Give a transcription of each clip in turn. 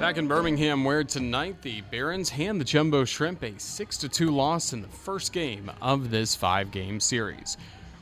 Back in Birmingham, where tonight the Barons hand the Jumbo Shrimp a 6 2 loss in the first game of this five game series.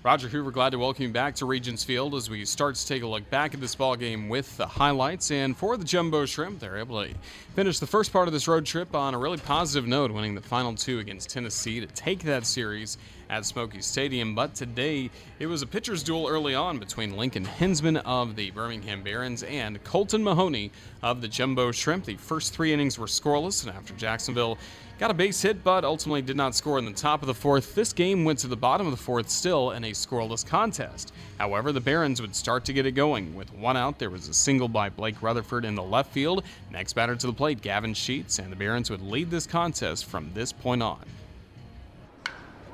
Roger Hoover, glad to welcome you back to Regions Field as we start to take a look back at this ball game with the highlights. And for the Jumbo Shrimp, they're able to finish the first part of this road trip on a really positive note, winning the final two against Tennessee to take that series at Smoky Stadium. But today, it was a pitcher's duel early on between Lincoln Henzman of the Birmingham Barons and Colton Mahoney of the Jumbo Shrimp. The first three innings were scoreless, and after Jacksonville got a base hit, but ultimately did not score in the top of the fourth, this game went to the bottom of the fourth still in a scoreless contest. However, the Barons would start to get it going. With one out, there was a single by Blake Rutherford in the left field. Next batter to the plate, Gavin Sheets, and the Barons would lead this contest from this point on.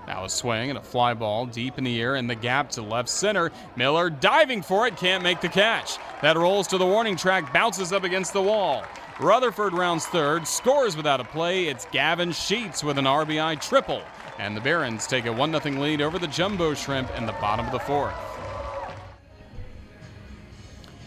Now a swing and a fly ball deep in the air in the gap to left center. Miller diving for it, can't make the catch. That rolls to the warning track, bounces up against the wall. Rutherford rounds third, scores without a play. It's Gavin Sheets with an RBI triple. And the Barons take a 1 0 lead over the Jumbo Shrimp in the bottom of the fourth.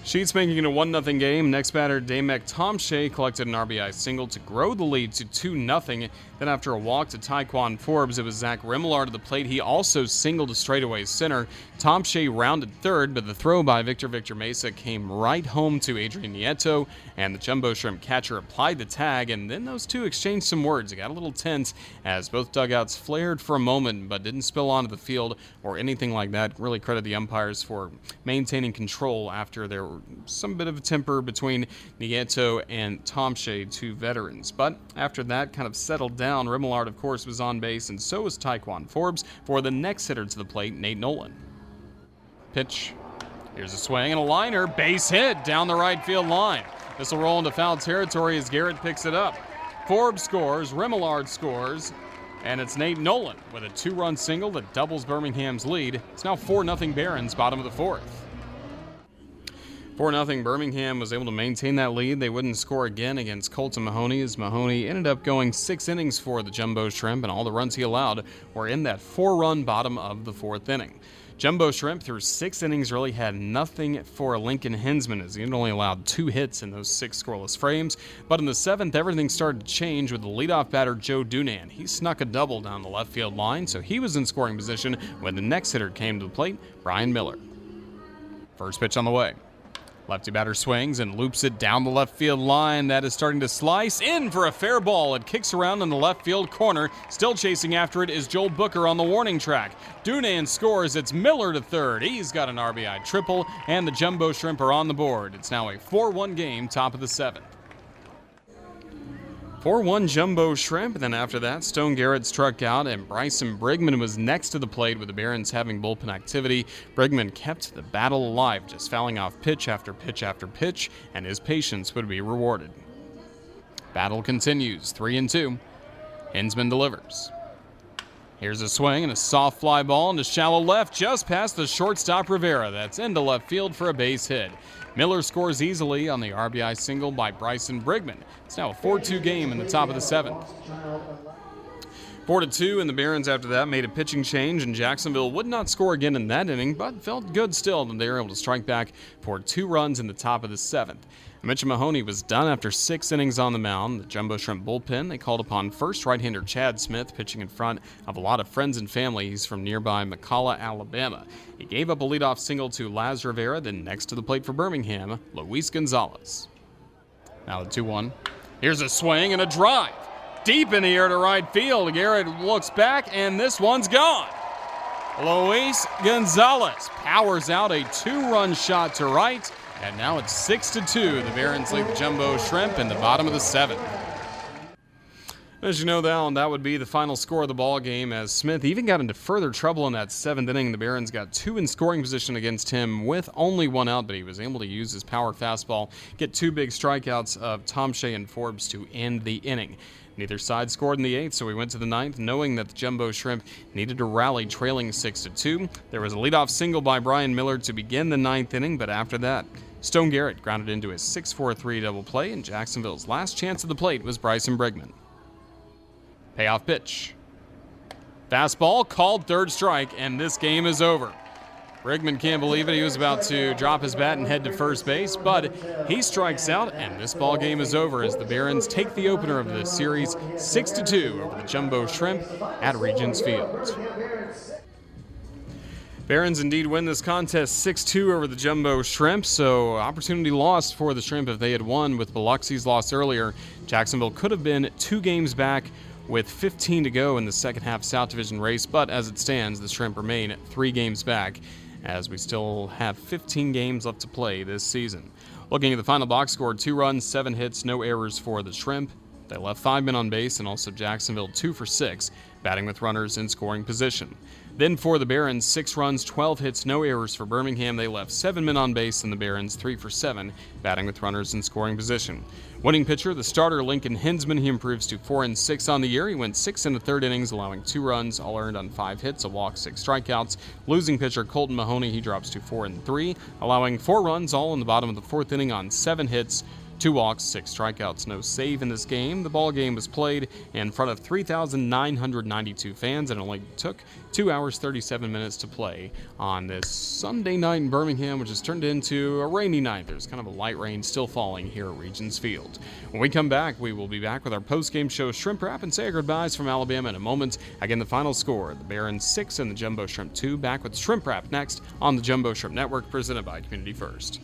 Sheets making it a 1 0 game. Next batter, Damek Tomscha collected an RBI single to grow the lead to 2 0. Then, after a walk to Ti'Quan Forbes, it was Zach Remillard to the plate. He also singled to straightaway center. Tomscha rounded third, but the throw by Victor Victor Mesa came right home to Adrian Nieto, and the Jumbo Shrimp catcher applied the tag, and then those two exchanged some words. It got a little tense as both dugouts flared for a moment, but didn't spill onto the field or anything like that. Really credit the umpires for maintaining control after some bit of a temper between Nieto and Tomscha, two veterans. But after that kind of settled down, Remillard, of course, was on base, and so was Ti'Quan Forbes for the next hitter to the plate, Nate Nolan. Pitch. Here's a swing and a liner. Base hit down the right field line. This will roll into foul territory as Garrett picks it up. Forbes scores, Remillard scores, and it's Nate Nolan with a two run single that doubles Birmingham's lead. It's now 4 0 Barons, bottom of the fourth. 4 0 Birmingham was able to maintain that lead. They wouldn't score again against Colton Mahoney as Mahoney ended up going six innings for the Jumbo Shrimp, and all the runs he allowed were in that four run bottom of the fourth inning. Jumbo Shrimp, through six innings, really had nothing for Lincoln Henzman as he only allowed two hits in those six scoreless frames. But in the seventh, everything started to change with the leadoff batter Joe Dunand. He snuck a double down the left field line, so he was in scoring position when the next hitter came to the plate, Brian Miller. First pitch on the way. Lefty batter swings and loops it down the left field line. That is starting to slice in for a fair ball. It kicks around in the left field corner. Still chasing after it is Joel Booker on the warning track. Dunand scores. It's Miller to third. He's got an RBI triple, and the Jumbo Shrimp are on the board. It's now a 4 1 game, top of the seventh. 4 1 Jumbo Shrimp. And then after that, Stone Garrett struck out, and Bryson Brigman was next to the plate with the Barons having bullpen activity. Brigman kept the battle alive, just fouling off pitch after pitch after pitch, and his patience would be rewarded. Battle continues, 3 and 2. Henzman delivers. Here's a swing and a soft fly ball into shallow left, just past the shortstop Rivera. That's into left field for a base hit. Miller scores easily on the RBI single by Bryson Brigman. It's now a 4 2 game in the top of the seventh. 4 to 2, and the Barons after that made a pitching change, and Jacksonville would not score again in that inning, but felt good still that they were able to strike back for two runs in the top of the seventh. Mitch Mahoney was done after six innings on the mound. The Jumbo Shrimp bullpen, they called upon first right hander Chad Smith, pitching in front of a lot of friends and family. He's from nearby McCalla, Alabama. He gave up a leadoff single to Laz Rivera, then next to the plate for Birmingham, Luis Gonzalez. Now the 2 1. Here's a swing and a drive. Deep in the air to right field. Garrett looks back, and this one's gone. Luis Gonzalez powers out a two run shot to right, and now it's 6 to 2. The Barons lead the Jumbo Shrimp in the bottom of the seventh. As you know, that that would be the final score of the ball game. As Smith even got into further trouble in that seventh inning, the Barons got two in scoring position against him with only one out, but he was able to use his power fastball, get two big strikeouts of Tomscha and Forbes to end the inning. Neither side scored in the eighth, so we went to the ninth, knowing that the Jumbo Shrimp needed to rally, trailing six to two. There was a leadoff single by Brian Miller to begin the ninth inning, but after that, Stone Garrett grounded into a 6-4-3 double play, and Jacksonville's last chance at the plate was Bryson Brigman. Payoff pitch. Fastball called third strike, and this game is over. Brigman can't believe it. He was about to drop his bat and head to first base, but he strikes out, and this ball game is over as the Barons take the opener of this series 6 2 over the Jumbo Shrimp at Regions Field. Barons indeed win this contest 6 2 over the Jumbo Shrimp, so opportunity lost for the Shrimp if they had won with Biloxi's loss earlier. Jacksonville could have been two games back with 15 to go in the second half South Division race, but as it stands, the Shrimp remain three games back as we still have 15 games left to play this season. Looking at the final box score, two runs, seven hits, no errors for the Shrimp. They left five men on base, and also Jacksonville two for six, batting with runners in scoring position. Then for the Barons, six runs, 12 hits, no errors for Birmingham. They left seven men on base, and the Barons three for seven, batting with runners in scoring position. Winning pitcher, the starter Lincoln Henzman, he improves to four and six on the year. He went six in the third innings, allowing two runs, all earned on five hits, a walk, six strikeouts. Losing pitcher Colton Mahoney, he drops to four and three, allowing four runs, all in the bottom of the fourth inning on seven hits. Two walks, six strikeouts, no save in this game. The ball game was played in front of 3,992 fans and only took two hours 37 minutes to play on this Sunday night in Birmingham, which has turned into a rainy night. There's kind of a light rain still falling here at Regions Field. When we come back, we will be back with our post-game show Shrimp Wrap and say our goodbyes from Alabama in a moment. Again, the final score: the Barons six and the Jumbo Shrimp two. Back with Shrimp Wrap next on the Jumbo Shrimp Network, presented by Community First.